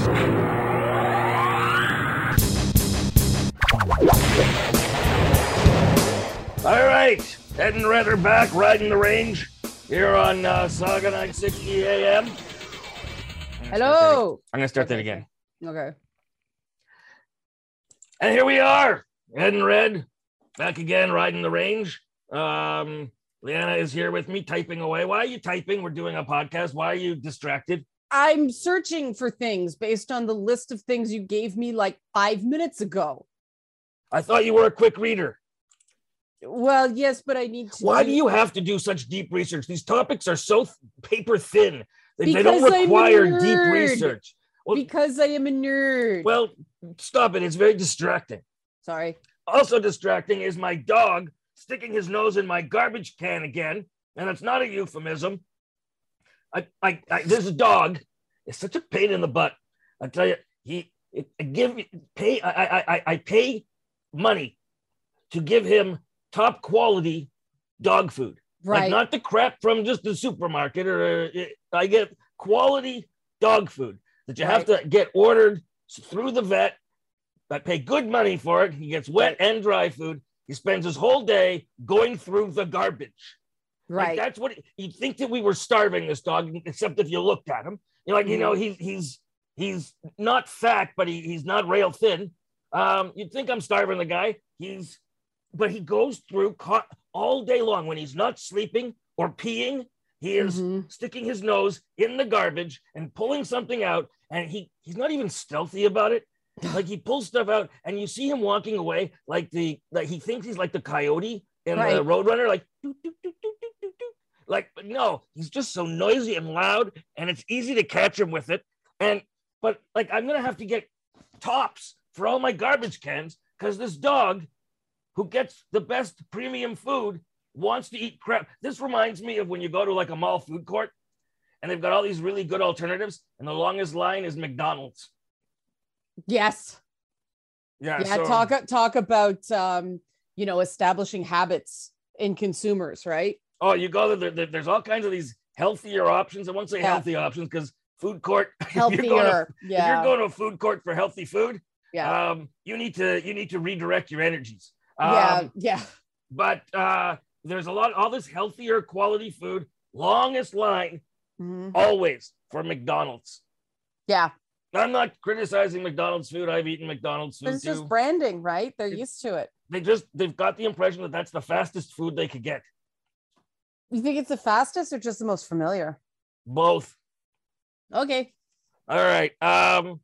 All right, Ed and Red are back riding the range here on uh, Saga 960 AM. Hello. I'm gonna start that again. Okay. And here we are, Ed and Red, back again riding the range. Um, Leanna is here with me, typing away. Why are you typing? We're doing a podcast. Why are you distracted? I'm searching for things based on the list of things you gave me like five minutes ago. I thought you were a quick reader. Well, yes, but I need to. Why do you have to do such deep research? These topics are so th- paper thin. They, they don't Because I'm a require deep research. Well, Because I am a nerd. well, stop it. It's very distracting. Sorry. Also distracting is my dog sticking his nose in my garbage can again, and it's not a euphemism. I, I, I this dog is such a pain in the butt. I tell you, he I give pay. I, I, I, I pay money to give him top quality dog food, Right. like not the crap from just the supermarket. Or uh, I get quality dog food that you have to get ordered through the vet. I pay good money for it. He gets wet and dry food. He spends his whole day going through the garbage. Like, right. that's what you'd think that we were starving this dog, except if you looked at him. You're like, you know, he's he's he's not fat, but he, he's not rail thin. Um, you'd think I'm starving the guy. He's but he goes through all day long when he's not sleeping or peeing. He is Mhm. sticking his nose in the garbage and pulling something out, and he he's not even stealthy about it. Like he pulls stuff out, and you see him walking away like the like he thinks he's like the coyote in the Right. Roadrunner, like doo, doo, doo. Like but no, he's just so noisy and loud, and it's easy to catch him with it. And but like I'm gonna have to get tops for all my garbage cans because this dog who gets the best premium food wants to eat crap. This reminds me of when you go to like a mall food court and they've got all these really good alternatives, and the longest line is McDonald's. Yes. Yeah, Yeah. so- talk talk about um, you know, establishing habits in consumers, right? Oh, you go there, there- There's all kinds of these healthier options. I won't say Yeah. healthy options because food court. if you're going to- Healthier. If yeah. you're going to a food court for healthy food, yeah. um, you need to you need to redirect your energies. Um, yeah. Yeah. But uh, there's a lot, all this healthier quality food. Longest line Mhm. always for McDonald's. Yeah. I'm not criticizing McDonald's food. I've eaten McDonald's food it's too. just branding, right? They're used to it. they just they've got the impression that that's the fastest food they could get. You think it's the fastest or just the most familiar? Both. Okay. All right. Um,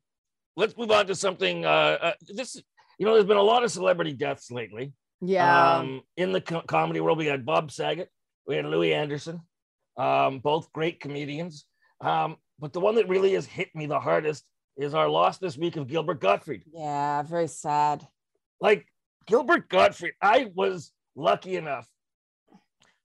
let's move on to something. Uh, uh, this, you know, there's been a lot of celebrity deaths lately. Yeah. Um, in the co- comedy world, we had Bob Saget, we had Louie Anderson, um, both great comedians. Um, but the one that really has hit me the hardest is our loss this week of Gilbert Gottfried. yeah. Very sad. Like Gilbert Gottfried, I was lucky enough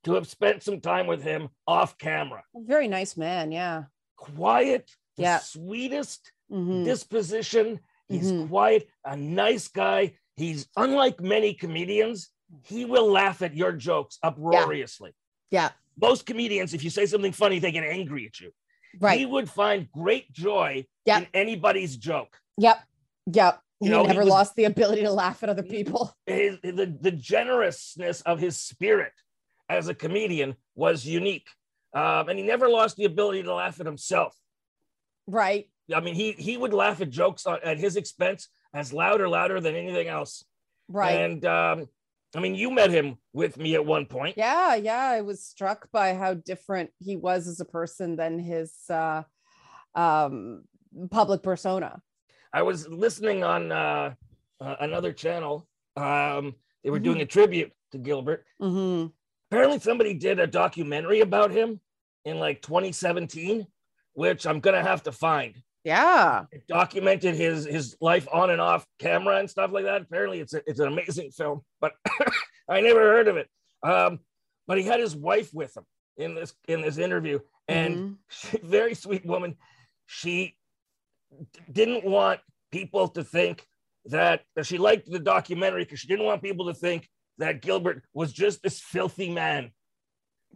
to have spent some time with him off camera. Very nice man. Yeah. Quiet, the Yeah. sweetest Mhm. disposition. He's Mhm. quiet, a nice guy. He's unlike many comedians. He will laugh at your jokes uproariously. Yeah. Most comedians, if you say something funny, they get angry at you. Right. He would find great joy Yeah. in anybody's joke. Yep. Yep. He You know, he never was- lost the ability to laugh at other people. His, the, the generousness of his spirit as a comedian was unique. Um, and he never lost the ability to laugh at himself. Right. I mean, he he would laugh at jokes on, at his expense as louder, louder than anything else. Right. And um, I mean, you met him with me at one point. yeah. Yeah. I was struck by how different he was as a person than his uh, um, public persona. I was listening on uh, uh, another channel. Um, they were Mhm. doing a tribute to Gilbert. hmm Apparently, somebody did a documentary about him in like 2017, which I'm gonna have to find. Yeah. It documented his his life on and off camera and stuff like that. Apparently, it's a, it's an amazing film, but I never heard of it. Um, but he had his wife with him in this in this interview, and Mhm. she, very sweet woman. She d- didn't want people to think that, that she liked the documentary because she didn't want people to think that Gilbert was just this filthy man.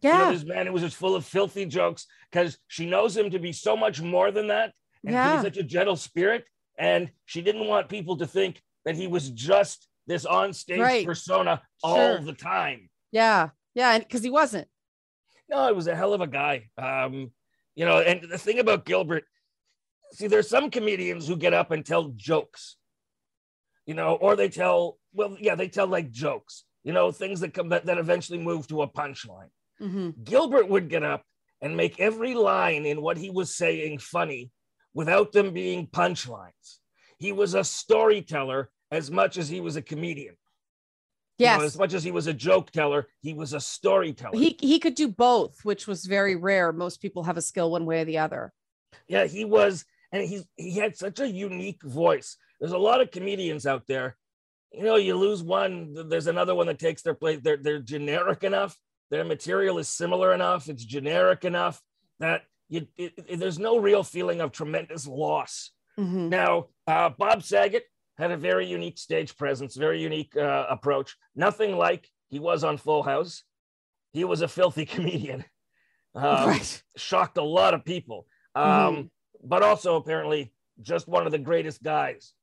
You know, this man who was just full of filthy jokes because she knows him to be so much more than that. and Yeah. he's such a gentle spirit. And she didn't want people to think that he was just this on-stage Right. persona all Sure. the time. Yeah. Yeah. And because he wasn't. No, he was a hell of a guy. Um, you know, and the thing about Gilbert, see, there's some comedians who get up and tell jokes, you know, or they tell, well, yeah, they tell like jokes, you know, things that come that, that eventually move to a punchline. Mhm. Gilbert would get up and make every line in what he was saying funny without them being punchlines. He was a storyteller as much as he was a comedian. You know, Yes. as much as he was a joke teller, he was a storyteller. he he could do both, which was very rare. Most people have a skill one way or the other. yeah, he was, and he's he had such a unique voice. There's a lot of comedians out there. You know, you lose one, there's another one that takes their place. They're they're generic enough. Their material is similar enough. It's generic enough that you it, it- there's no real feeling of tremendous loss. Mhm. Now, uh, Bob Saget had a very unique stage presence, very unique uh, approach. Nothing like he was on Full House. He was a filthy comedian. Um, right. Shocked a lot of people, um, but also apparently just one of the greatest guys.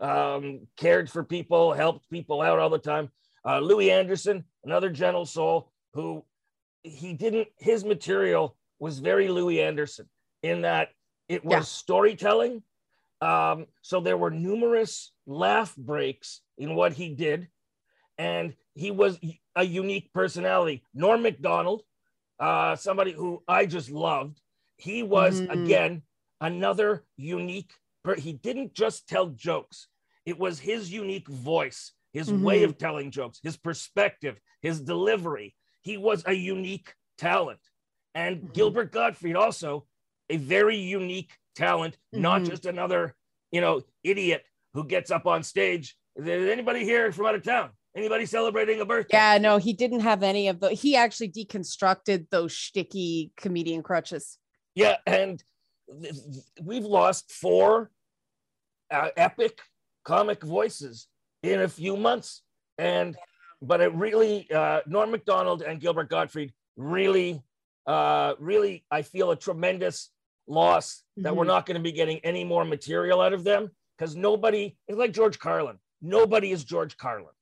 Um, cared for people, helped people out all the time. Uh, Louie Anderson, another gentle soul, who he didn't. His material was very Louie Anderson in that it was Yeah. storytelling. Um, so there were numerous laugh breaks in what he did, and he was a unique personality. Norm Macdonald, uh, somebody who I just loved. He was Mhm. again another unique. He didn't just tell jokes; it was his unique voice, his way Mhm. of telling jokes, his perspective, his delivery. He was a unique talent, and Mhm. Gilbert Gottfried also a very unique talent, not Mhm. just another you know idiot who gets up on stage. Is there anybody here from out of town? Anybody celebrating a birthday? Yeah, no, he didn't have any of the. He actually deconstructed those shticky comedian crutches. Yeah, and we've lost four uh, epic comic voices in a few months, and but it really uh, Norm Macdonald and Gilbert Gottfried really, uh, really, I feel a tremendous loss that we're Mhm. not going to be getting any more material out of them because nobody is like George Carlin. Nobody is George Carlin.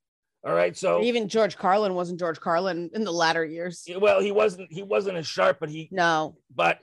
All right, so Even George Carlin wasn't George Carlin in the latter years. well, he wasn't he wasn't as sharp, but he No. but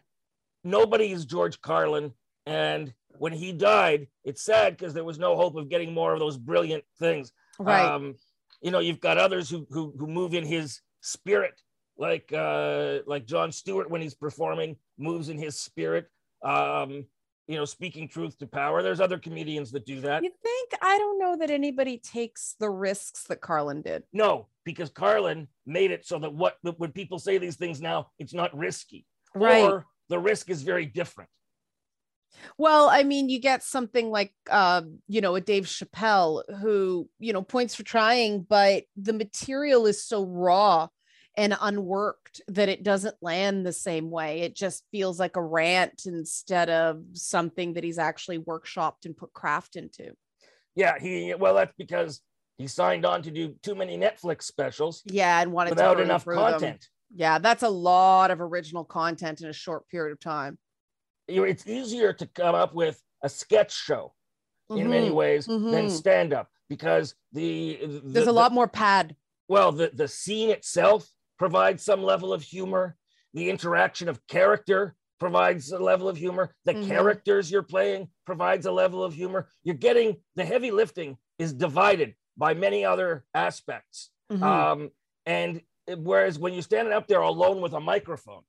nobody is George Carlin. And when he died, it's sad because there was no hope of getting more of those brilliant things. Right. Um, you know, you've got others who who, who move in his spirit, like uh, like Jon Stewart when he's performing, moves in his spirit. Um, you know, speaking truth to power. There's other comedians that do that. you think I don't know that anybody takes the risks that Carlin did. No, because Carlin made it so that what when people say these things now, it's not risky. Right. Or the risk is very different. Well, I mean, you get something like, uh, you know, a Dave Chappelle who, you know, points for trying, but the material is so raw and unworked that it doesn't land the same way. It just feels like a rant instead of something that he's actually workshopped and put craft into. Yeah, he well, that's because he signed on to do too many Netflix specials Yeah, and wanted without enough content. them. Yeah, that's a lot of original content in a short period of time. It's easier to come up with a sketch show in many Mhm. ways than Mhm. stand up because the, the There's the- a lot more pad. well the the scene itself provides some level of humor. The interaction of character provides a level of humor. The Mhm. characters you're playing provides a level of humor. You're getting the heavy lifting is divided by many other aspects. Mhm. Um, and whereas when you're standing up there alone with a microphone,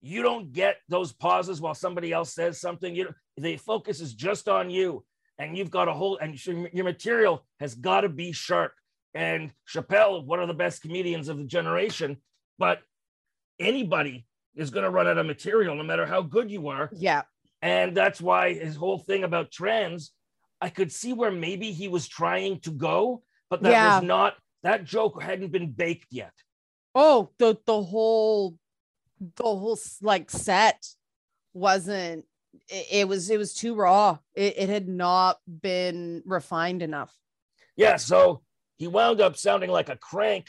you don't get those pauses while somebody else says something. You the focus is just on you, and you've got a whole and your, material has got to be sharp. And Chappelle, one of the best comedians of the generation, but anybody is going to run out of material no matter how good you are. yeah. And that's why his whole thing about trans, I could see where maybe he was trying to go, but that Yeah. was not, that joke hadn't been baked yet. Oh, the the whole the whole like set wasn't it, it was it was too raw. It, it had not been refined enough. Yeah. So he wound up sounding like a crank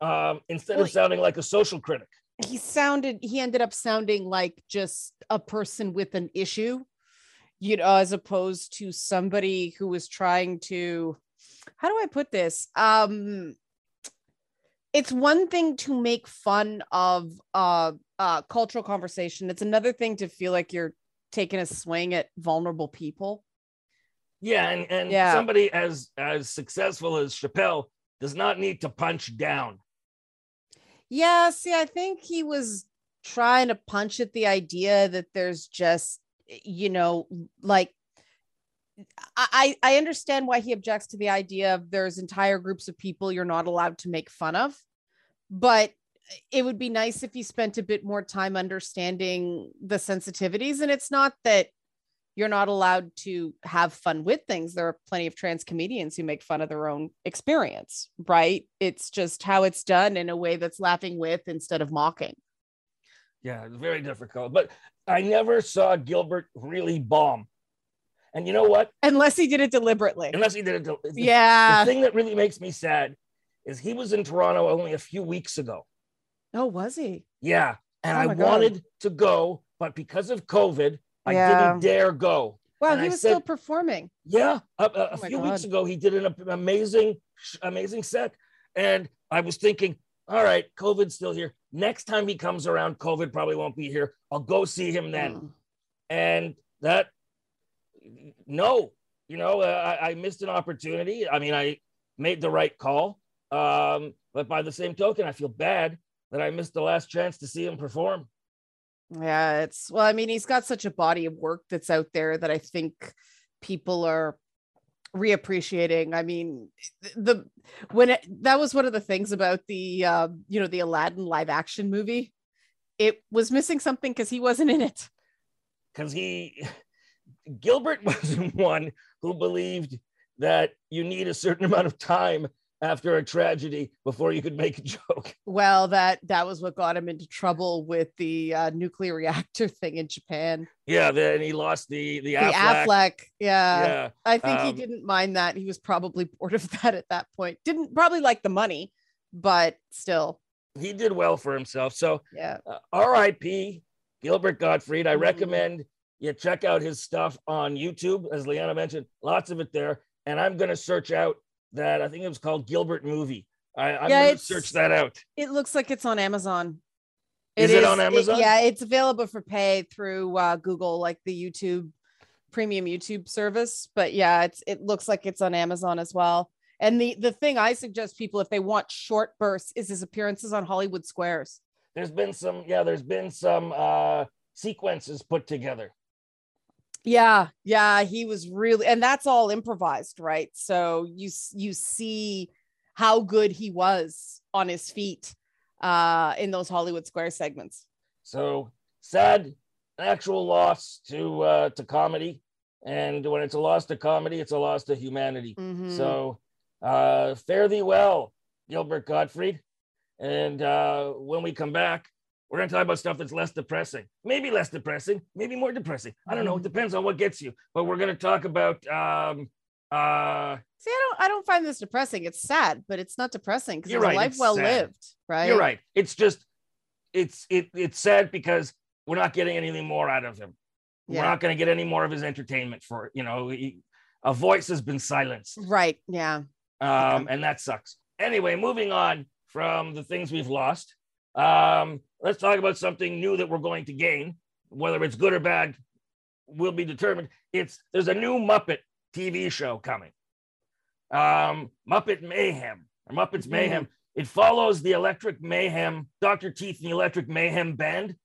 um, instead Well, of sounding like a social critic. He sounded he ended up sounding like just a person with an issue you know, as opposed to somebody who was trying to, how do I put this? Um, it's one thing to make fun of uh, uh, cultural conversation. It's another thing to feel like you're taking a swing at vulnerable people. Yeah, and, and Yeah. somebody as as successful as Chappelle does not need to punch down. Yeah, see, I think he was trying to punch at the idea that there's just, you know, like I I understand why he objects to the idea of there's entire groups of people you're not allowed to make fun of, but it would be nice if he spent a bit more time understanding the sensitivities. And it's not that you're not allowed to have fun with things. There are plenty of trans comedians who make fun of their own experience, right? It's just how it's done in a way that's laughing with instead of mocking. Yeah, it's very difficult. But I never saw Gilbert really bomb. And you know what? Unless he did it deliberately. Unless he did it. Yeah. The thing that really makes me sad is he was in Toronto only a few weeks ago. Oh, was he? Yeah. And Oh I God. wanted to go, but because of COVID, I Yeah. didn't dare go. Wow, And he I was said- still performing. Yeah, a, a, a Oh few weeks ago, he did an amazing, amazing set, and I was thinking, all right, COVID's still here. Next time he comes around, COVID probably won't be here. I'll go see him then. Mm. And that, no, you know, uh, I, I missed an opportunity. I mean, I made the right call, um, but by the same token, I feel bad that I missed the last chance to see him perform. Yeah, it's well, I mean, he's got such a body of work that's out there that I think people are reappreciating. I mean, the when it, that was one of the things about the uh, you know, the Aladdin live action movie. It was missing something because he wasn't in it. because he Gilbert was one who believed that you need a certain amount of time after a tragedy before you could make a joke. Well, that that was what got him into trouble with the uh, nuclear reactor thing in Japan. Yeah, then he lost the the, The Aflac. Aflac, yeah. Yeah, I think he Um, didn't mind that. He was probably bored of that at that point. Didn't probably like the money, but still, he did well for himself. So yeah. uh, R.I.P. Gilbert Gottfried. I Mhm. recommend you check out his stuff on YouTube, as Leanna mentioned. Lots of it there, and I'm going to search out that. I think it was called Gilbert Movie. I, I'm Yeah, going to search that out. It looks like it's on Amazon. Is it on Amazon? yeah, it's available for pay through uh, Google, like the YouTube premium YouTube service. But yeah, it's it looks like it's on Amazon as well. And the the thing I suggest people if they want short bursts is his appearances on Hollywood Squares. There's been some, yeah, there's been some uh, sequences put together. Yeah, yeah, he was really, and that's all improvised, right? So you you see how good he was on his feet uh in those Hollywood Square segments. So sad, an actual loss to uh, to comedy, and when it's a loss to comedy, it's a loss to humanity. Mhm. So uh, fare thee well, Gilbert Gottfried. And uh, when we come back, we're going to talk about stuff that's less depressing, maybe less depressing, maybe more depressing. I don't know. It Mhm. depends on what gets you. But we're going to talk about. Um, uh, See, I don't I don't find this depressing. It's sad, but it's not depressing because it's right, a life it's well sad. lived, right? You're right. It's just, it's it it's sad because we're not getting anything more out of him. We're not going to get any more of his entertainment for you know. He, a voice has been silenced. Right. Yeah. um, and that sucks. Anyway, moving on from the things we've lost, um, let's talk about something new that we're going to gain. Whether it's good or bad will be determined. It's there's a new Muppet TV show coming, um, Muppet Mayhem or Muppets Mhm. Mayhem. It follows the Electric Mayhem, Dr. Teeth and the Electric Mayhem Band.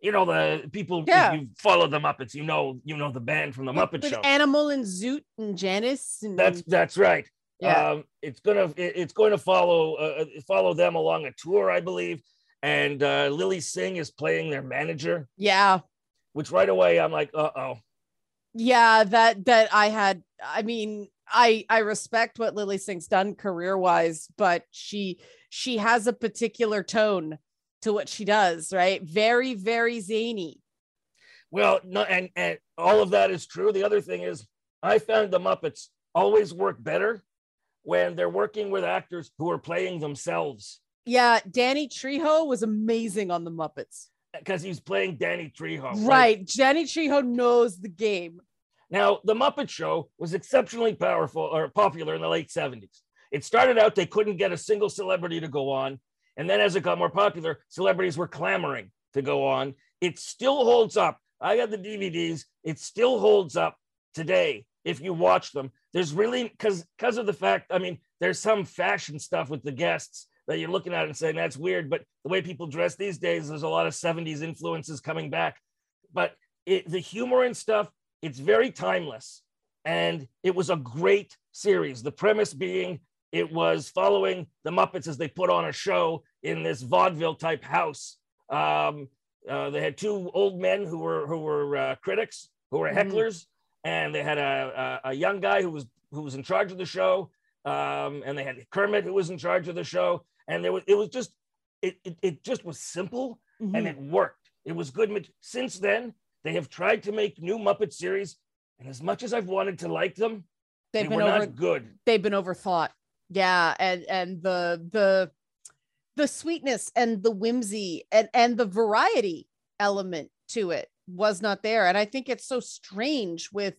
You know the people. Yeah. you follow the Muppets. You know you know the band from the Muppet With Show. Animal and Zoot and Janice. And, That's that's right. Yeah. Um, it's gonna it- it's going to follow uh, follow them along a tour, I believe. And uh, Lilly Singh is playing their manager, yeah. which right away I'm like, uh oh. yeah that that i had i mean i i respect what lilly singh's done career wise but she she has a particular tone to what she does right very very zany Well, no, and and all of that is true. The other thing is, I found the Muppets always work better when they're working with actors who are playing themselves, yeah danny trejo was amazing on the muppets because he's playing Danny Trejo. right danny trejo knows the game Now, the Muppet Show was exceptionally powerful or popular in the late 70s. It started out they couldn't get a single celebrity to go on, and then as it got more popular, celebrities were clamoring to go on. It still holds up. I got the DVDs. It still holds up today if you watch them. There's really because because of the fact. I mean, there's some fashion stuff with the guests that you're looking at and saying that's weird. But the way people dress these days, there's a lot of 70s influences coming back. But it, the humor and stuff, it's very timeless. And it was a great series. The premise being it was following the Muppets as they put on a show in this vaudeville type house. Um, uh, they had two old men who were who were uh, critics, who were mm-hmm. hecklers. And they had a, a, a young guy who was who was in charge of the show, um, and they had Kermit who was in charge of the show, and there was it was just it it, it just was simple mm-hmm. and it worked. It was good. Since then, they have tried to make new Muppet series, and as much as I've wanted to like them, they've they been over, good. They've been overthought. Yeah, and and the the the sweetness and the whimsy and and the variety element to it was not there, and I think it's so strange with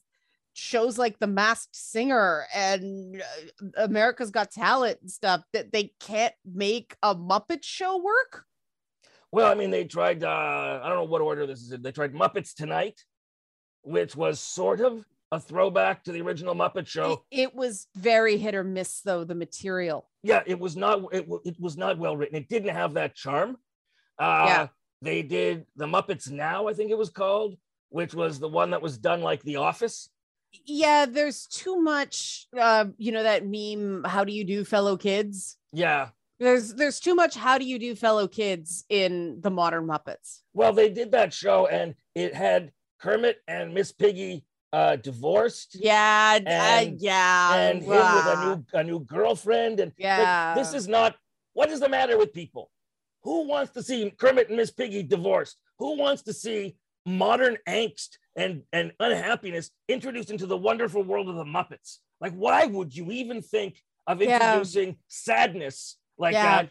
shows like The Masked Singer and uh, America's Got Talent and stuff that they can't make a Muppet show work? Well, I mean, they tried, uh, I don't know what order this is in. They tried Muppets Tonight, which was sort of a throwback to the original Muppet Show. It, it was very hit or miss, though, the material. Yeah, it was not, it, it was not well written. It didn't have that charm. Uh, yeah. They did The Muppets Now, I think it was called, which was the one that was done like The Office. Yeah there's too much uh you know that meme how do you do fellow kids? Yeah. There's there's too much how do you do fellow kids in the modern muppets. Well they did that show and it had kermit and miss piggy uh divorced. Yeah uh, and, uh, yeah and him with a new a new girlfriend and yeah this is not what is the matter with people who wants to see kermit and miss piggy divorced who wants to see modern angst and, and unhappiness introduced into the wonderful world of the Muppets. Like, why would you even think of introducing yeah. sadness like yeah. that,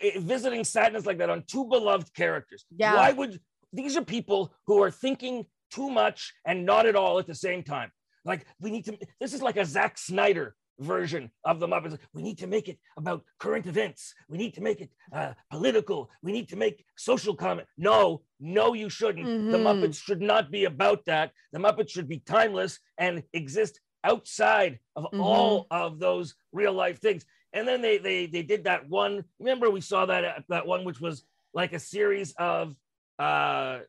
eh, visiting sadness like that on two beloved characters? Yeah. Why would these are people who are thinking too much and not at all at the same time? Like, we need to, this is like a Zack Snyder version of the Muppets. We need to make it about current events. We need to make it uh, political. We need to make social comment. No, no, you shouldn't. Mm-hmm. The Muppets should not be about that. The Muppets should be timeless and exist outside of mm-hmm. all of those real life things. And then they they they did that one. Remember, we saw that that one which was like a series of uh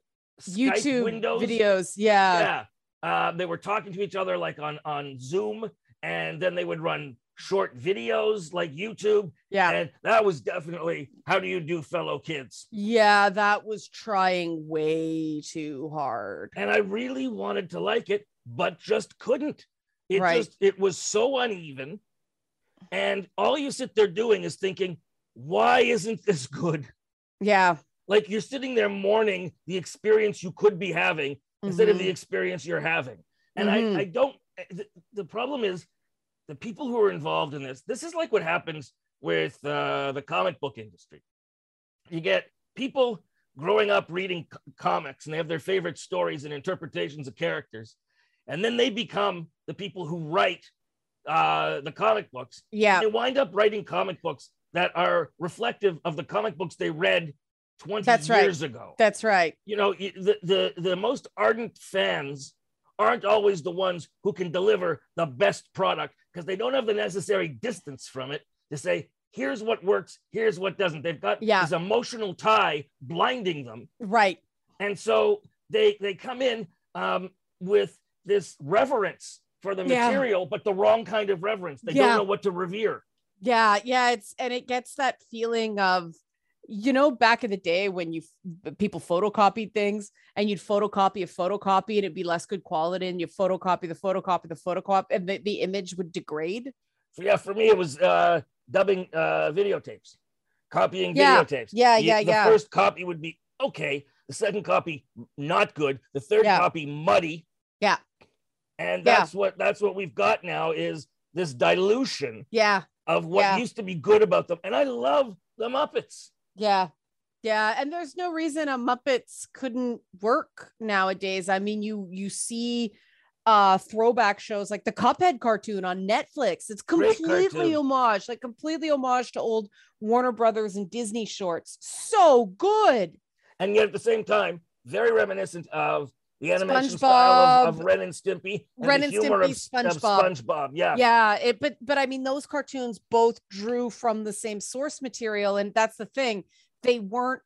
Skype YouTube windows. videos. Yeah, yeah. Uh, they were talking to each other like on on Zoom, and then they would run short videos like YouTube. Yeah. And that was definitely how do you do fellow kids? Yeah, that was trying way too hard. And I really wanted to like it, but just couldn't. It right. just it was so uneven. And all you sit there doing is thinking, why isn't this good? Yeah. Like you're sitting there mourning the experience you could be having mm-hmm. instead of the mm-hmm. experience you're having. And mm-hmm. I, I don't the, the problem is the people who are involved in this, this is like what happens with uh, the comic book industry. You get people growing up reading c- comics and they have their favorite stories and interpretations of characters. And then they become the people who write uh, the comic books. Yeah. They wind up writing comic books that are reflective of the comic books they read 20 That's years right. ago. That's right. You know, the, the, the most ardent fans aren't always the ones who can deliver the best product because they don't have the necessary distance from it to say, here's what works, here's what doesn't. They've got yeah. this emotional tie blinding them. Right. And so they they come in um, with this reverence for the material, yeah. but the wrong kind of reverence. They yeah. don't know what to revere. Yeah, yeah, it's and it gets that feeling of you know back in the day when you people photocopied things and you'd photocopy a photocopy and it'd be less good quality and you photocopy the photocopy the photocopy and the, the image would degrade? Yeah for me it was uh dubbing uh videotapes copying yeah. videotapes. Yeah yeah the yeah. the first copy would be okay the second copy not good the third yeah. copy muddy. Yeah. And that's yeah. what that's what we've got now is this dilution yeah. of what used to be good about them. And i love the muppets yeah. Yeah, and there's no reason a Muppets couldn't work nowadays. I mean, you you see uh throwback shows like the Cuphead cartoon on Netflix. It's completely homage, like completely homage to old Warner Brothers and Disney shorts. So good. and yet at the same time, very reminiscent of the animation style of, of Ren and Stimpy and Ren the and humor Stimpy, of, of SpongeBob. SpongeBob. Yeah. Yeah, it but but I mean those cartoons both drew from the same source material and that's the thing. They weren't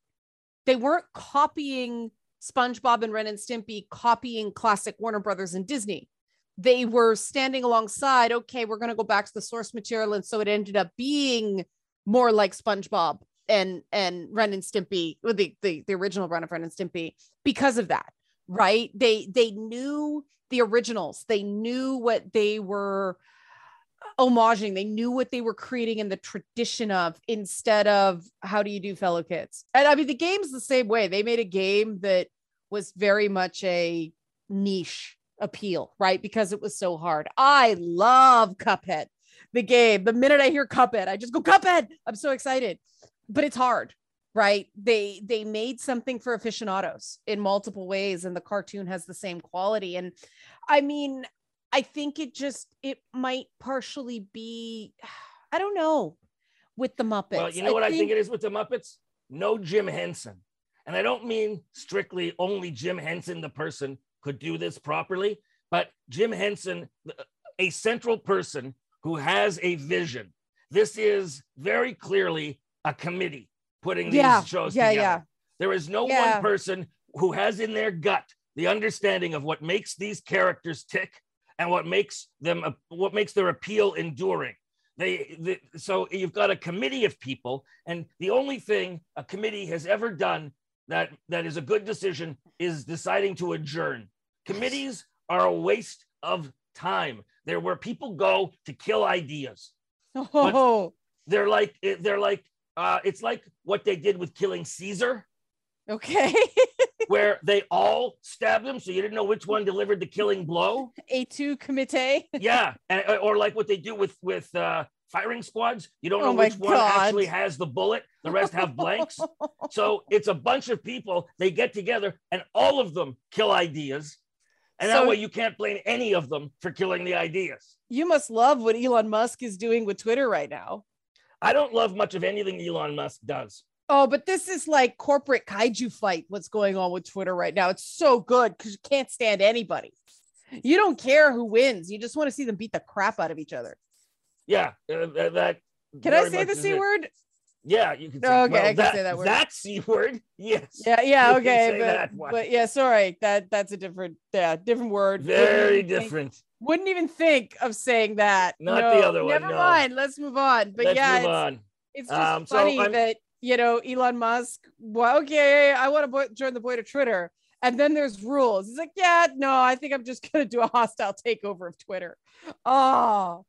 they weren't copying SpongeBob and Ren and Stimpy copying classic Warner Brothers and Disney. They were standing alongside, okay, we're going to go back to the source material and so it ended up being more like SpongeBob and and Ren and Stimpy, the the, the original run of Ren and Stimpy because of that, right? They they knew the originals. They knew what they were homaging. They knew what they were creating in the tradition of instead of how do you do fellow kids? And I mean, the game's the same way. They made a game that was very much a niche appeal, right? Because it was so hard. I love Cuphead, the game. The minute I hear Cuphead, I just go Cuphead. I'm so excited. But it's hard, right? They they made something for aficionados in multiple ways and the cartoon has the same quality and I mean, I think it just it might partially be I don't know with the Muppets. Well, you know what I think it is with the Muppets? No Jim Henson. And I don't mean strictly only Jim Henson, the person, could do this properly, but Jim Henson, a central person who has a vision. This is very clearly a committee putting these Yeah, shows yeah, together. yeah. There is no Yeah. one person who has in their gut the understanding of what makes these characters tick and what makes them uh, what makes their appeal enduring. They, the, so you've got a committee of people, and the only thing a committee has ever done that that is a good decision is deciding to adjourn. Committees are a waste of time. They're where people go to kill ideas. Oh, They're like eh, they're like uh, it's like what they did with killing Caesar, okay. where they all stabbed him, so you didn't know which one delivered the killing blow. A2 committee. yeah, and, uh, or like what they do with with uh, firing squads. You don't Oh know my which one God. actually has the bullet. The rest have blanks. So it's a bunch of people. They get together, and all of them kill ideas, and that way you can't blame any of them for killing the ideas. You must love what Elon Musk is doing with Twitter right now. I don't love much of anything Elon Musk does. Oh, but this is like corporate kaiju fight. What's going on with Twitter right now? It's so good because you can't stand anybody. You don't care who wins. You just want to see them beat the crap out of each other. Yeah, uh, that. Can I say the c it. word? Yeah, you can say. Okay, well, I can say that word. That c word. Yes. Yeah, yeah, You okay, but, but yeah, sorry. That that's a different, yeah, different word. Wouldn't Very think- different. wouldn't even think of saying that. Not No, the other one, Never no. mind. Let's move on. But Let's yeah, it's, on. it's just Um, funny I'm- that you know Elon Musk. Well, okay, I want to bo- join the boy to Twitter, and then there's rules. He's like, yeah, no, I think I'm just gonna do a hostile takeover of Twitter. Oh,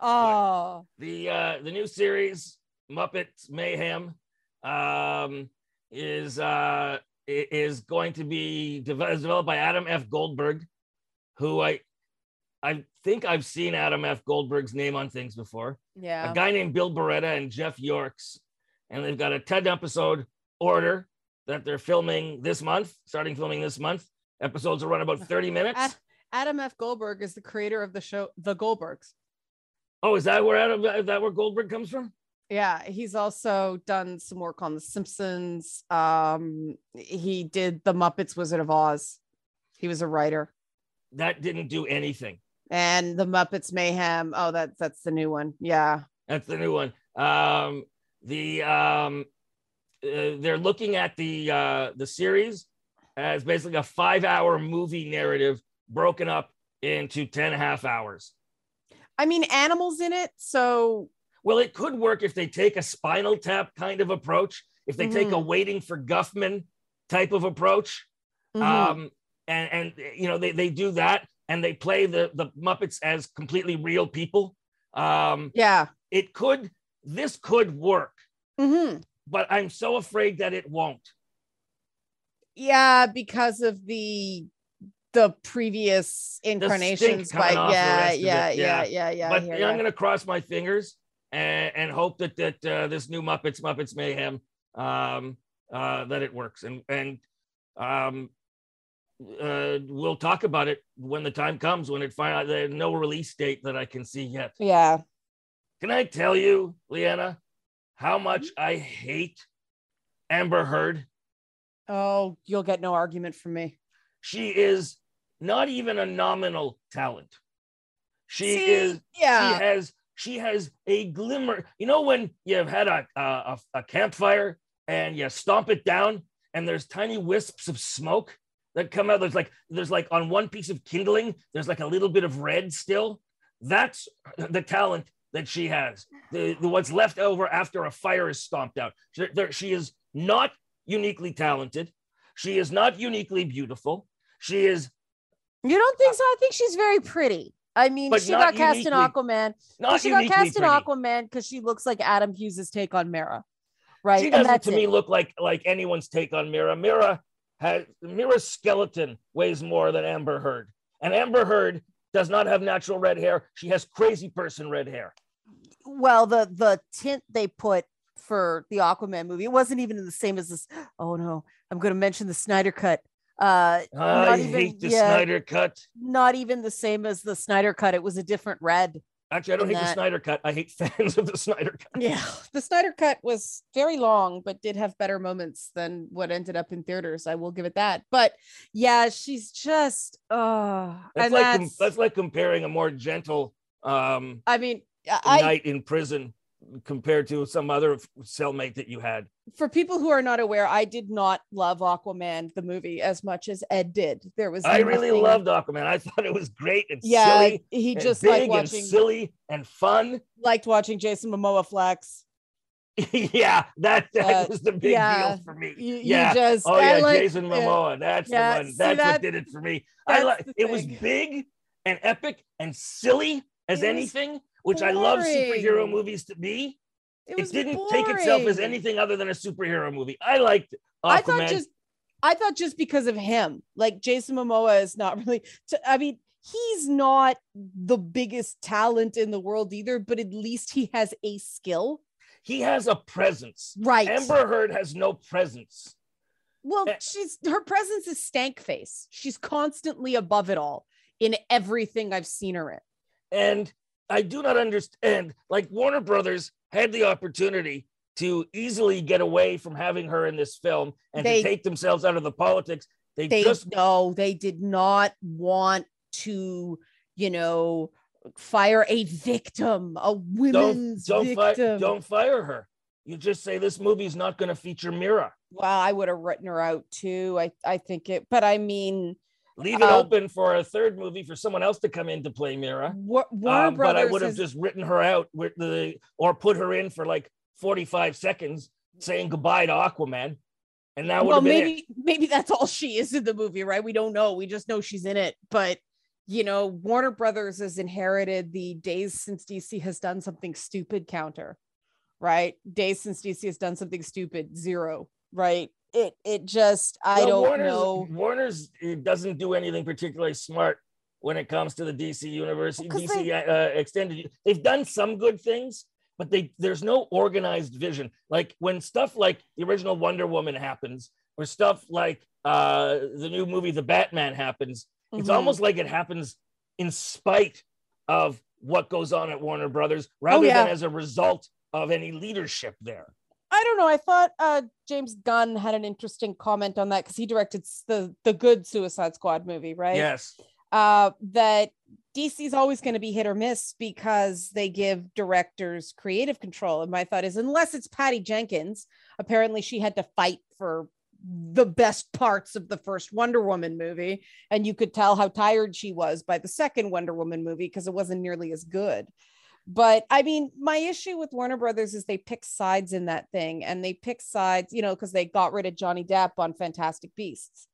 oh, the uh the new series Muppets Mayhem um is uh is going to be developed by Adam F. Goldberg, who I I think I've seen Adam F. Goldberg's name on things before. yeah. A guy named Bill Barretta and Jeff Yorkes, and they've got a 10 episode order that they're filming this month, starting filming this month. Episodes will run about 30 minutes. Adam F. Goldberg is the creator of the show The Goldbergs. Oh, is that where Adam, is that where Goldberg comes from? Yeah, he's also done some work on The Simpsons. Um, he did The Muppets Wizard of Oz. He was a writer. That didn't do anything. And The Muppets Mayhem. Oh, that's that's the new one. Yeah. That's the new one. Um, the um, uh, they're looking at the uh, the series as basically a five hour movie narrative broken up into 10 half hours. I mean, animals in it. So Well, it could work if they take a spinal tap kind of approach, if they take a waiting for Guffman type of approach. mhm. Um, and, and you know, they, they do that and they play the, the Muppets as completely real people. Um, yeah. it could, this could work, hmm but I'm so afraid that it won't. Yeah, because of the the previous incarnations coming by yeah, yeah, yeah, yeah. yeah, yeah, but I'm going to cross my fingers and, and hope that that uh, this new Muppets Muppets Mayhem um, uh, that it works and and um, uh, we'll talk about it when the time comes when it finally there's no release date that I can see yet. Yeah. Can I tell you, Leanna, how much I hate Amber Heard? Oh, you'll get no argument from me. She is not even a nominal talent. She See, is. yeah. She has. She has a glimmer. You know when you've had a, a a campfire and you stomp it down, and there's tiny wisps of smoke that come out. There's like there's like on one piece of kindling, there's like a little bit of red still. That's the talent that she has. The, the what's left over after a fire is stomped out. She, there, she is not uniquely talented. She is not uniquely beautiful. She is You don't think so? I think she's very pretty. I mean, But she got cast in Aquaman. not she got uniquely cast in. Aquaman because she looks like Adam Hughes' take on Mara. Right. She doesn't to it. me look like like anyone's take on Mera. Mera has Mera's skeleton weighs more than Amber Heard, and Amber Heard does not have natural red hair. She has crazy person red hair. well, the the tint they put for the Aquaman movie, it wasn't even the same as this. Oh no, I'm gonna mention the Snyder cut. Uh I not even hate the yeah, Snyder cut. not even the same as the Snyder cut. It was a different red. Actually, I don't hate the Snyder cut. I hate fans of the Snyder cut. Yeah, the Snyder cut was very long, but did have better moments than what ended up in theaters. I will give it that. But yeah, she's just uh That's like that's, that's like comparing a more gentle um, I mean, I night in prison compared to some other cellmate that you had. for people who are not aware, I did not love Aquaman the movie as much as Ed did. There was I really loved Aquaman. I thought it was great and yeah, silly. he just big liked and silly and fun. liked watching Jason Momoa flex. yeah, that that Uh, was the big yeah, deal for me. You, yeah. you just oh I yeah, like- Jason. Momoa. That's Yeah, the one. That's that- what did it for me. I like it was big and epic and silly as anything, which I love superhero movies to be. It, It, didn't take itself as anything other than a superhero movie. I liked Aquaman. I thought just I thought just because of him, like Jason Momoa is not really t- I mean, he's not the biggest talent in the world either, but at least he has a skill. he has a presence. Right. Amber Heard has no presence. well, eh. she's her presence is stank face. She's constantly above it all in everything I've seen her in. And I do not understand. Like Warner Brothers had the opportunity to easily get away from having her in this film and They- to take themselves out of the politics. They, They just no, they did not want to, you know, fire a victim, a don't don't fi- victim. don't fire her. You just say this movie's not going to feature Mera. well, I would have written her out too. I I think it, but I mean, Leave it Uh, open for a third movie for someone else to come in to play Mera. Wa- Warner Um, but I would have is- just written her out with the or put her in for like 45 seconds saying goodbye to Aquaman. And that would well, have been it. maybe maybe that's all she is in the movie, right? We don't know. We just know she's in it. But you know, Warner Brothers has inherited the days since DC has done something stupid counter, right? Days since DC has done something stupid, zero, right? It it just I Well, don't Warner's, know. Warner's uh, doesn't do anything particularly smart when it comes to the DC universe. Well, DC they- uh, extended. They've done some good things, but they there's no organized vision. Like when stuff like the original Wonder Woman happens, or stuff like uh, the new movie The Batman happens. It's Mhm. almost like it happens in spite of what goes on at Warner Brothers, rather Oh, yeah. than as a result of any leadership there. I don't know. I thought uh, James Gunn had an interesting comment on that because he directed the the good Suicide Squad movie, right? Yes. uh, that DC's always going to be hit or miss because they give directors creative control. And my thought is, unless it's Patty Jenkins, apparently she had to fight for the best parts of the first Wonder Woman movie. And you could tell how tired she was by the second Wonder Woman movie because it wasn't nearly as good. But I mean, my issue with Warner Brothers is they pick sides in that thing and they pick sides, you know, because they got rid of Johnny Depp on Fantastic Beasts.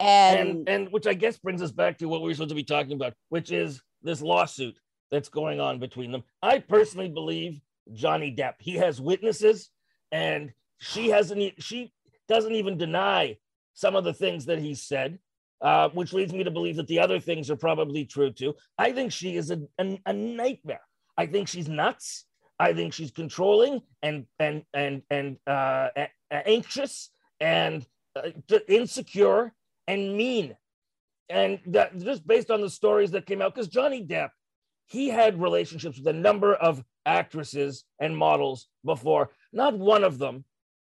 And, and and which I guess brings us back to what we were supposed to be talking about, which is this lawsuit that's going on between them. I personally believe Johnny Depp. He has witnesses, and she hasn't. She doesn't even deny some of the things that he said, uh, which leads me to believe that the other things are probably true too. I think she is a, a, a nightmare. I think she's nuts. I think she's controlling and and and and uh, anxious and uh, insecure and mean. And that just based on the stories that came out, because Johnny Depp, he had relationships with a number of actresses and models before. Not one of them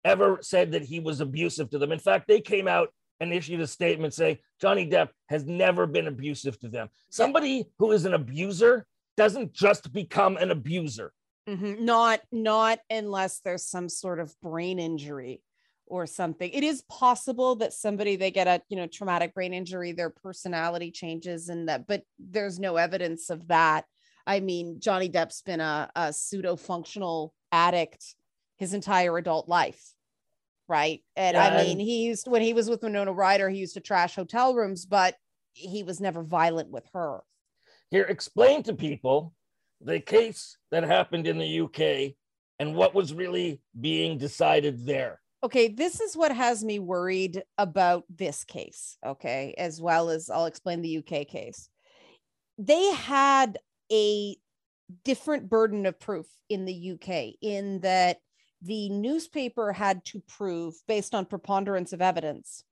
ever said that he was abusive to them. In fact, they came out and issued a statement saying Johnny Depp has never been abusive to them. Somebody who is an abuser doesn't just become an abuser. Mhm. Not not unless there's some sort of brain injury or something. It is possible that somebody they get a you know traumatic brain injury, their personality changes, and that, but there's no evidence of that. I mean, Johnny Depp's been a, a pseudo functional addict his entire adult life, right? And Yeah, I mean, he used when he was with Winona Ryder, he used to trash hotel rooms, but he was never violent with her. Here, explain to people the case that happened in the UK and what was really being decided there. okay, this is what has me worried about this case, okay, as well as I'll explain the UK case. They had a different burden of proof in the UK in that the newspaper had to prove, based on preponderance of evidence,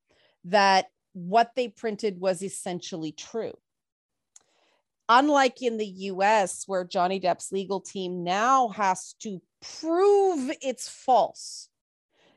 that what they printed was essentially true. Unlike in the US, where Johnny Depp's legal team now has to prove it's false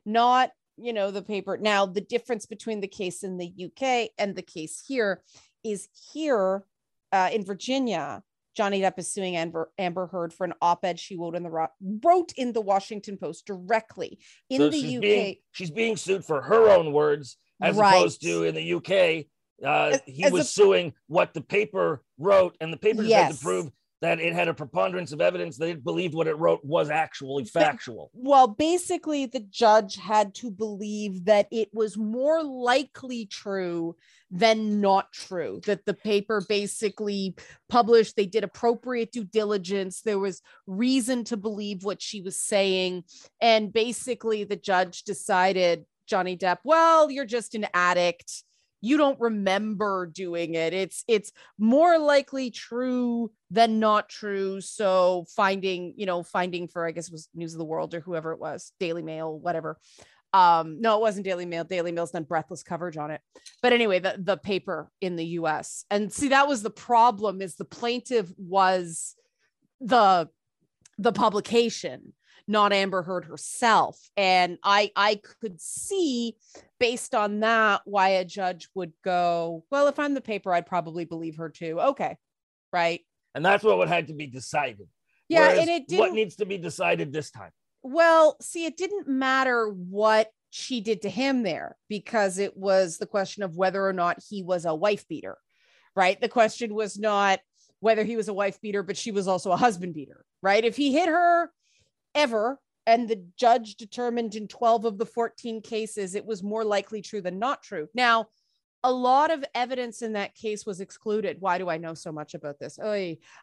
not you know the paper now the difference between the case in the uk and the case here is here uh, in virginia johnny depp is suing amber, amber heard for an op-ed she wrote in the wrote in the washington post directly in So the she's uk being she's being sued for her own words as Right. opposed to in the UK. Uh, As- he as was a- suing what the paper wrote, and the paper just had to prove that it had a preponderance of evidence that it believed what it wrote was actually factual. well basically the judge had to believe that it was more likely true than not true that the paper basically published they did appropriate due diligence there was reason to believe what she was saying and basically the judge decided johnny depp well you're just an addict you don't remember doing it. It's it's more likely true than not true. So finding you know finding for i guess was news of the world or whoever it was daily mail whatever. Um no it wasn't daily mail. Daily mail's done breathless coverage on it. But anyway the the paper in the us and see that was the problem is the plaintiff was the the publication not amber heard herself. And i i could see based on that why a judge would go well if i'm the paper i'd probably believe her too. Okay right? And that's what would had to be decided. yeah Whereas and it what didn't needs to be decided this time. well see it didn't matter what she did to him there because it was the question of whether or not he was a wife beater right? The question was not whether he was a wife beater but she was also a husband beater right? If he hit her ever and the judge determined in 12 of the 14 cases it was more likely true than not true. Now a lot of evidence in that case was excluded. Why do i know so much about this.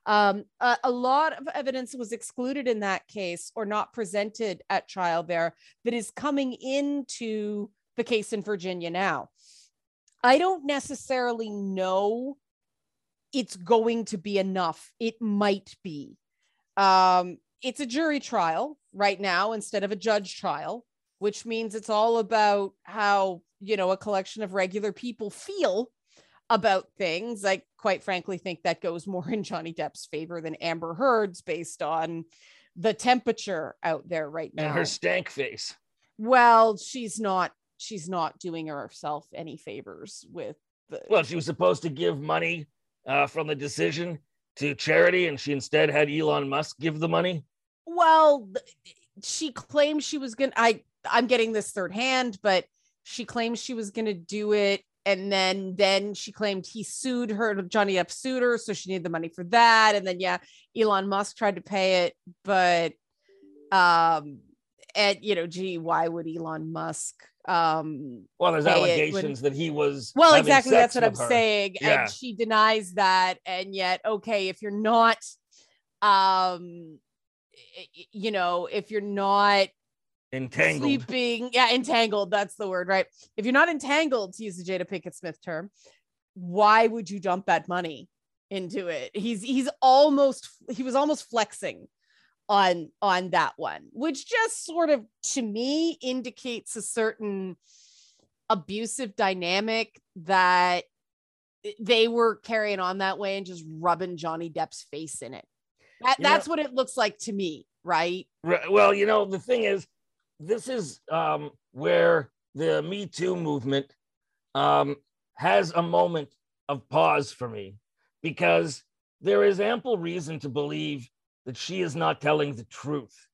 Um, a, a lot of evidence was excluded in that case or not presented at trial there that is coming into the case in virginia now. I don't necessarily know it's going to be enough. It might be. Um, it's a jury trial right now instead of a judge trial, which means it's all about how, you know, a collection of regular people feel about things. I quite frankly think that goes more in Johnny Depp's favor than Amber Heard's based on the temperature out there right now. And her stank face. well, she's not she's not doing herself any favors with the Well, she was supposed to give money uh, from the decision to charity, and she instead had Elon Musk give the money. Well she claimed she was gonna i i'm getting this third hand but she claims she was gonna do it and then then she claimed he sued her johnny Depp sued her so she needed the money for that and then yeah elon musk tried to pay it but um and you know gee why would elon musk um Well, there's it when- allegations that he was. well exactly that's what i'm her. saying Yeah. and she denies that and yet okay if you're not um Eh, eh, you know if you're not Entangled. sleeping yeah entangled that's the word right if you're not entangled to use the jada pinkett smith term why would you dump that money into it he's he's almost he was almost flexing on on that one which just sort of to me indicates a certain abusive dynamic that they were carrying on that way and just rubbing Johnny Depp's face in it. That, that's know, what it looks like to me, right? right? Well, you know, the thing is, this is um, where the Me Too movement um, has a moment of pause for me because there is ample reason to believe that she is not telling the truth.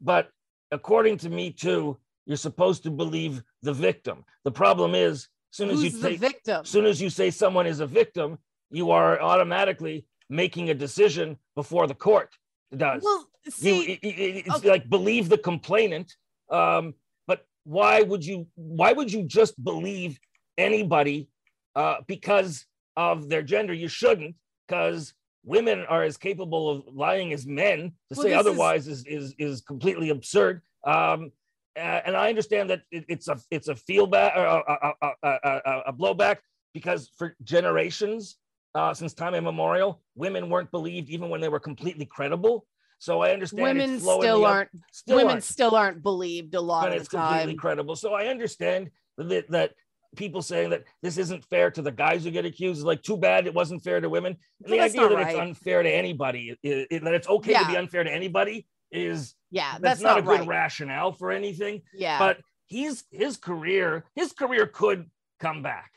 But according to Me Too, you're supposed to believe the victim. The problem is, soon as Who's you say victim, soon as you say someone is a victim, you are automatically making a decision before the court does. Well, see, you, it, it's okay. like believe the complainant. Um, but why would you? Why would you just believe anybody uh, because of their gender? You shouldn't, because women are as capable of lying as men. To well, say otherwise is, is is is completely absurd. Um, and I understand that it, it's a it's a feelback or a, a, a, a, blowback because for generations uh, since time immemorial, women weren't believed even when they were completely credible. So I understand women still aren't still women aren't. still aren't believed a lot of the time. completely credible. So I understand that that people saying that this isn't fair to the guys who get accused is like too bad it wasn't fair to women. And the idea that right. it's unfair to anybody, it, it, that it's okay yeah. to be unfair to anybody is yeah, that's, that's not, not, a good right. rationale for anything. Yeah. But he's his career, his career could come back.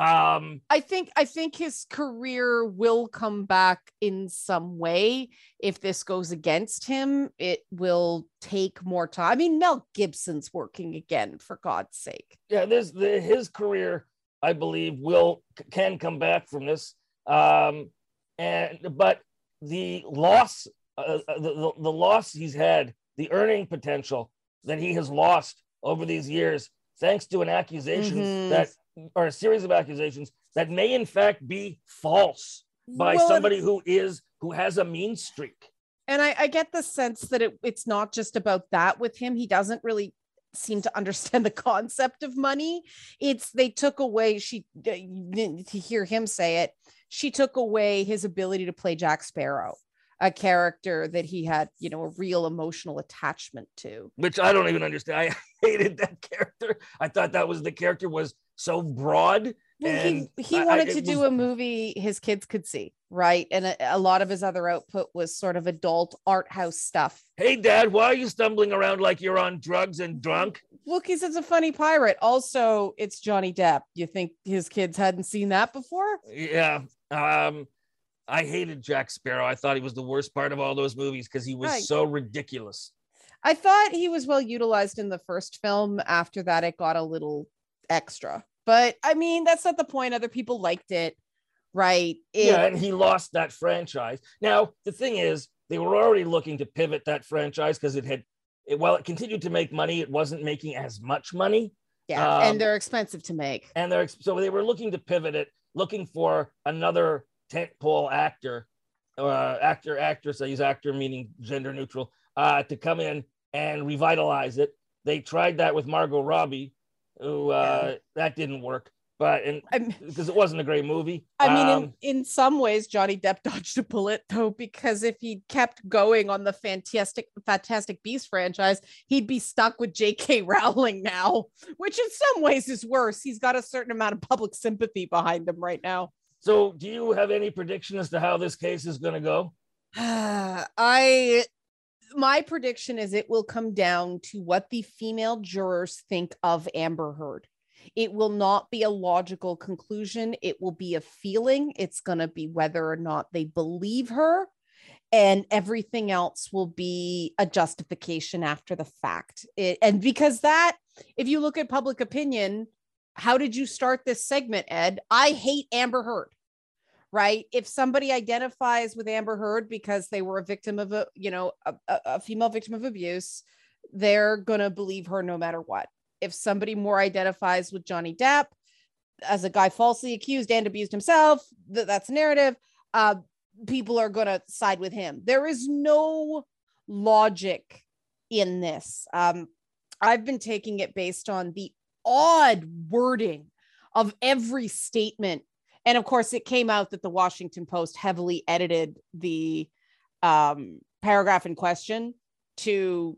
Um, I think I think his career will come back in some way. If this goes against him, it will take more time. I mean, Mel Gibson's working again, for God's sake. Yeah, this the, his career, I believe, will can come back from this. Um, and but the loss, uh, uh the, the the loss he's had, the earning potential that he has lost over these years, thanks to an accusation mm-hmm. that or a series of accusations that may in fact be false by well, somebody who is who has a mean streak. And I, I get the sense that it, it's not just about that with him. He doesn't really seem to understand the concept of money. It's they took away she uh, to hear him say it. She took away his ability to play Jack Sparrow a character that he had, you know, a real emotional attachment to. Which I don't even understand. I hated that character. I thought that was the character was so broad. Well, he, he wanted I, to do was... a movie his kids could see, right? And a, a, lot of his other output was sort of adult art house stuff. Hey, Dad, why are you stumbling around like you're on drugs and drunk? Look, he's a funny pirate. Also, it's Johnny Depp. You think his kids hadn't seen that before? Yeah. Um, I hated Jack Sparrow. I thought he was the worst part of all those movies because he was right. so ridiculous. I thought he was well utilized in the first film. After that, it got a little extra. But I mean, that's not the point. Other people liked it, right? It, yeah, and he lost that franchise. Now, the thing is, they were already looking to pivot that franchise because it had, it, while it continued to make money, it wasn't making as much money. Yeah, um, and they're expensive to make. And they're so they were looking to pivot it, looking for another tentpole actor, uh, actor, actress. I use actor meaning gender neutral, uh, to come in and revitalize it. They tried that with Margot Robbie, who uh, that didn't work. But and because it wasn't a great movie. I mean, um, in, in some ways, Johnny Depp dodged a bullet though, because if he kept going on the fantastic Fantastic Beast franchise, he'd be stuck with J.K. Rowling now, which in some ways is worse. He's got a certain amount of public sympathy behind him right now. So, do you have any prediction as to how this case is going to go? I my prediction is it will come down to what the female jurors think of Amber Heard. It will not be a logical conclusion. It will be a feeling. It's going to be whether or not they believe her. And everything else will be a justification after the fact. It, and because that, if you look at public opinion, how did you start this segment, Ed? I hate Amber Heard right? If somebody identifies with Amber Heard because they were a victim of a, you know, a, a female victim of abuse, they're going to believe her no matter what. If somebody more identifies with Johnny Depp as a guy falsely accused and abused himself, th- that's narrative. Uh, people are going to side with him. There is no logic in this. Um, I've been taking it based on the odd wording of every statement and of course it came out that the washington post heavily edited the um, paragraph in question to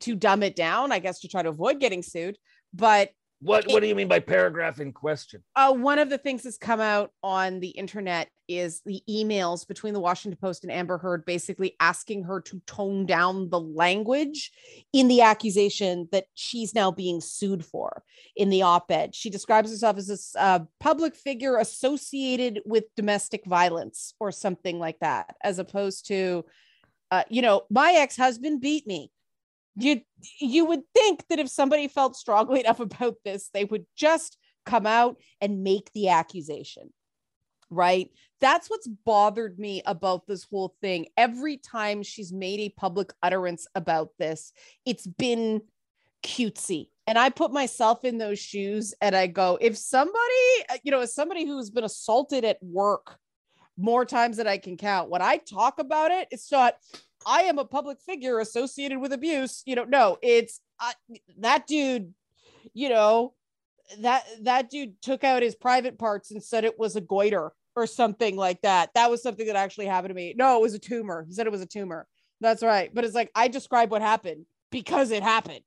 to dumb it down i guess to try to avoid getting sued. But What What do you mean by paragraph in question? Uh, one of the things that's come out on the internet is the emails between the Washington Post and Amber Heard, basically asking her to tone down the language in the accusation that she's now being sued for. In the op-ed, she describes herself as a uh, public figure associated with domestic violence or something like that, as opposed to, uh, you know, my ex-husband beat me you you would think that if somebody felt strongly enough about this they would just come out and make the accusation right? That's what's bothered me about this whole thing. Every time she's made a public utterance about this it's been cutesy. And i put myself in those shoes and i go if somebody you know as somebody who's been assaulted at work more times than i can count when i talk about it it's not I am a public figure associated with abuse. You know, no, it's uh, that dude, you know, that that dude took out his private parts and said it was a goiter or something like that. That was something that actually happened to me. No, it was a tumor. He said it was a tumor. That's right. But it's like I describe what happened because it happened.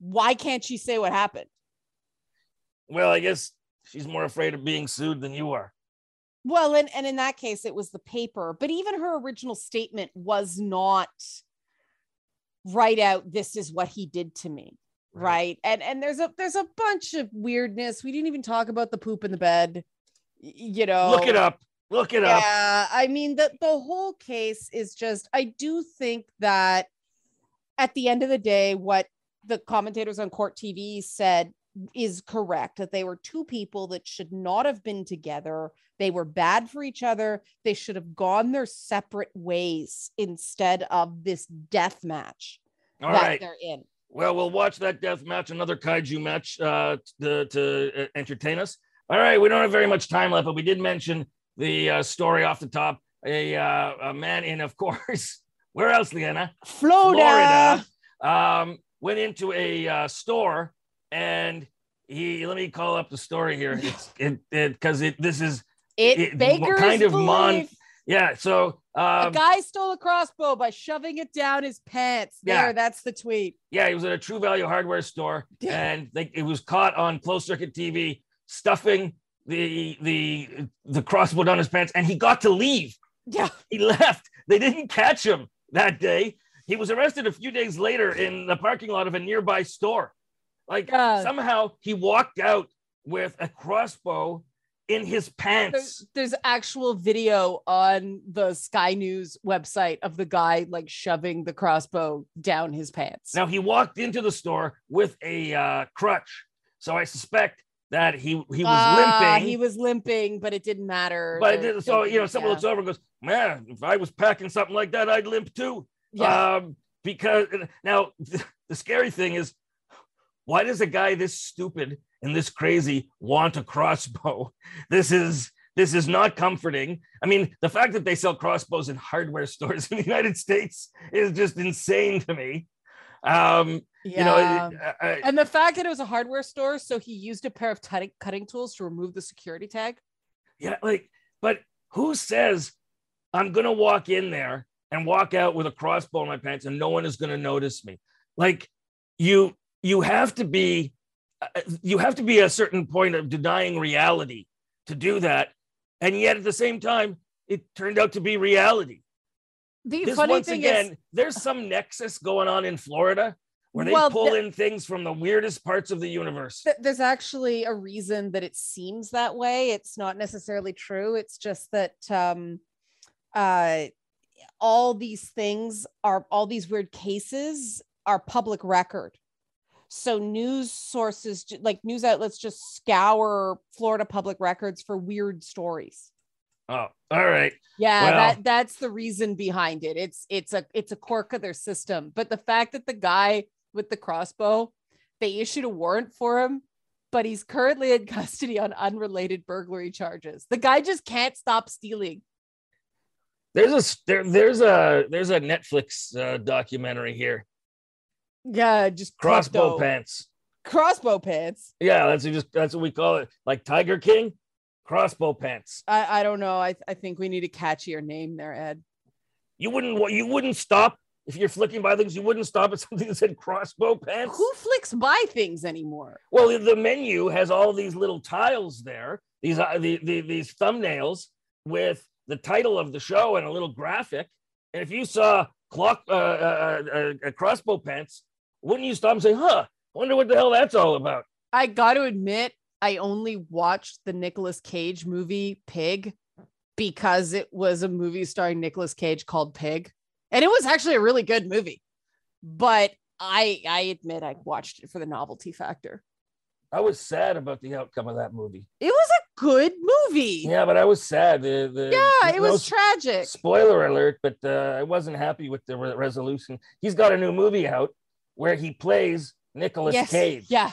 Why can't she say what happened? Well, I guess she's more afraid of being sued than you are. Well, and, and in that case, it was the paper, but even her original statement was not write out this is what he did to me. Right. right. And and there's a there's a bunch of weirdness. We didn't even talk about the poop in the bed. You know, look it up. Look it yeah, up. Yeah, I mean the the whole case is just I do think that at the end of the day, what the commentators on court TV said is correct that they were two people that should not have been together. They were bad for each other. They should have gone their separate ways instead of this death match All that right. they're in. Well, we'll watch that death match, another kaiju match uh, to, to uh, entertain us. All right, we don't have very much time left, but we did mention the uh, story off the top. A, uh, a man in, of course, where else, Liana? Florida. Florida um, went into a uh, store and he let me call up the story here. It's it because it, it, this is it, it Baker's kind of mon. Yeah, so um, a guy stole a crossbow by shoving it down his pants. There, yeah. that's the tweet. Yeah, he was at a True Value hardware store, and they, it was caught on closed circuit TV stuffing the the the crossbow down his pants, and he got to leave. Yeah, he left. They didn't catch him that day. He was arrested a few days later in the parking lot of a nearby store. Like somehow he walked out with a crossbow in his pants. There's, there's, actual video on the Sky News website of the guy like shoving the crossbow down his pants. Now he walked into the store with a uh, crutch, so I suspect that he he was uh, limping. He was limping, but it didn't matter. But it so you know, someone yeah. looks over and goes, "Man, if I was packing something like that, I'd limp too." Yeah. Um, because now the scary thing is why does a guy this stupid and this crazy want a crossbow? This is this is not comforting. I mean, the fact that they sell crossbows in hardware stores in the United States is just insane to me. Um, yeah. You know, I, I, and the fact that it was a hardware store, so he used a pair of t- cutting tools to remove the security tag. Yeah, like, but who says I'm gonna walk in there and walk out with a crossbow in my pants and no one is gonna notice me? Like, you you have to be uh, you have to be a certain point of denying reality to do that. And yet at the same time it turned out to be reality. The this, funny once thing again is, there's some nexus going on in florida where they well, pull in things from the weirdest parts of the universe. Th- there's actually a reason that it seems that way. It's not necessarily true. It's just that um uh all these things are all these weird cases are public record so news sources like news outlets just scour Florida public records for weird stories. Oh, all right. Yeah, well, that that's the reason behind it. It's it's a it's a quirk of their system. But the fact that the guy with the crossbow, they issued a warrant for him, but he's currently in custody on unrelated burglary charges. The guy just can't stop stealing. There's a there, there's a there's a Netflix uh, documentary here yeah, just crossbow pants. Crossbow pants. Yeah, that's just that's what we call it. Like Tiger King, crossbow pants. I, I don't know. I, I think we need a catchier name there, Ed. You wouldn't you wouldn't stop if you're flicking by things, you wouldn't stop at something that said crossbow pants. Who flicks by things anymore? Well, the menu has all these little tiles there, these uh, the, the, these thumbnails with the title of the show and a little graphic. And if you saw clock uh, uh, uh, uh, crossbow pants, wouldn't you stop and say, "Huh, wonder what the hell that's all about"? I got to admit, I only watched the Nicolas Cage movie Pig because it was a movie starring Nicolas Cage called Pig. And it was actually a really good movie. But I I admit I watched it for the novelty factor. I was sad about the outcome of that movie. It was a good movie. Yeah, but I was sad. The, the Yeah, it no was tragic. spoiler alert, but uh, I wasn't happy with the re- resolution. He's got a new movie out where he plays Nicolas Yes. Cage. Yeah.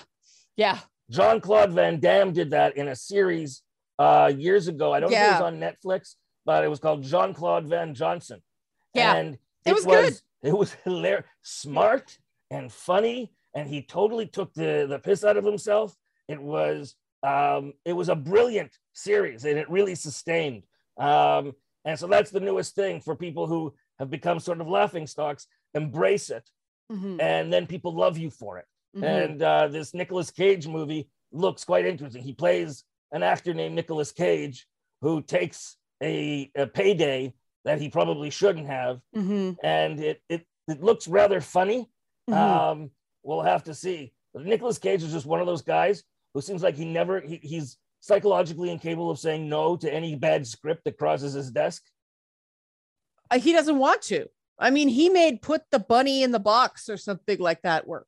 Yeah. Jean Claude Van Damme did that in a series uh, years ago. I don't think it was on Netflix, but it was called Jean Claude Van Johnson. Yeah. and It was good. It was hilarious, smart and funny, and he totally took the the piss out of himself. It was um, it was a brilliant series, and it really sustained. Um, and so that's the newest thing for people who have become sort of laughing stocks. Embrace it, Mhm. and then people love you for it. Mhm. And uh, this Nicolas Cage movie looks quite interesting. He plays an actor named Nicolas Cage who takes a, a payday that he probably shouldn't have, Mhm. and it it it looks rather funny. Mhm. Um, we'll have to see. But Nicolas Cage is just one of those guys who seems like he never he, he's psychologically incapable of saying no to any bad script that crosses his desk. Uh, he doesn't want to. I mean, he made put the bunny in the box or something like that work.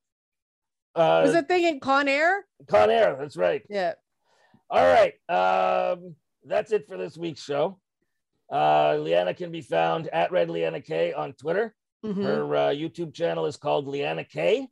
Uh, Was that thing in Con Air? Con Air, that's right. Yeah. All right. Um, that's it for this week's show. Uh, Liana can be found at Red Liana K on Twitter. Mhm. Her uh, YouTube channel is called Liana K.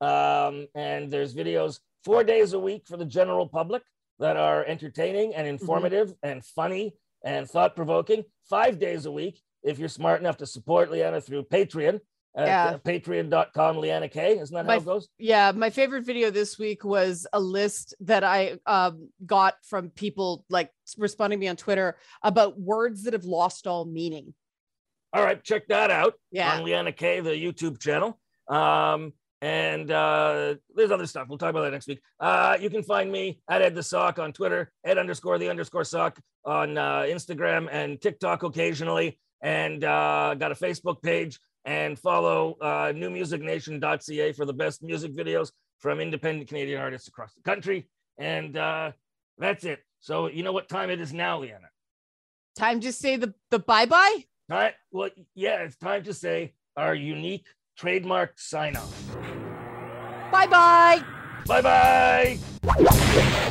Um, and there's videos four days a week for the general public that are entertaining and informative and funny and thought provoking. Five days a week if you're smart enough to support Liana through Patreon at Yeah. uh, patreon.com Liana K. Isn't that My how it goes? Yeah, my favorite video this week was a list that I um, got from people like responding to me on Twitter about words that have lost all meaning. All right, check that out. Yeah. on Liana K, the YouTube channel. Um, and uh, there's other stuff. We'll talk about that next week. Uh, you can find me at Ed the Sock on Twitter, Ed underscore the underscore sock on uh, Instagram and TikTok occasionally. And uh, got a Facebook page and follow uh, newmusicnation.ca for the best music videos from independent Canadian artists across the country. And uh, that's it. So you know what time it is now, Liana? Time to say the the bye bye. Time, well, yeah, it's time to say our unique trademark sign off. Bye bye. Bye bye.